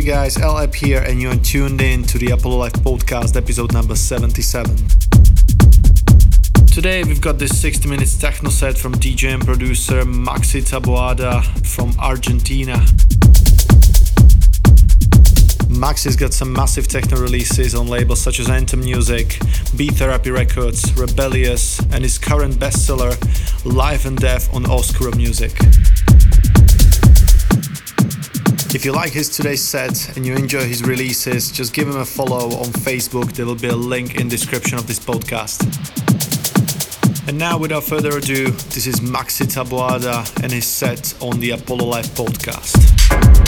you guys, LAP here, and you're tuned in to the Apollo Life podcast, episode number 77. Today we've got this 60 minutes techno set from DJ and producer Maxi Taboada from Argentina. Maxi's got some massive techno releases on labels such as Anthem Music, Beat Therapy Records, Rebellious, and his current bestseller, Life and Death on Oscuro Music. If you like his today's set and you enjoy his releases, just give him a follow on Facebook. There will be a link in description of this podcast. And now, without further ado, this is Maxi Taboada and his set on the Apollo Life podcast.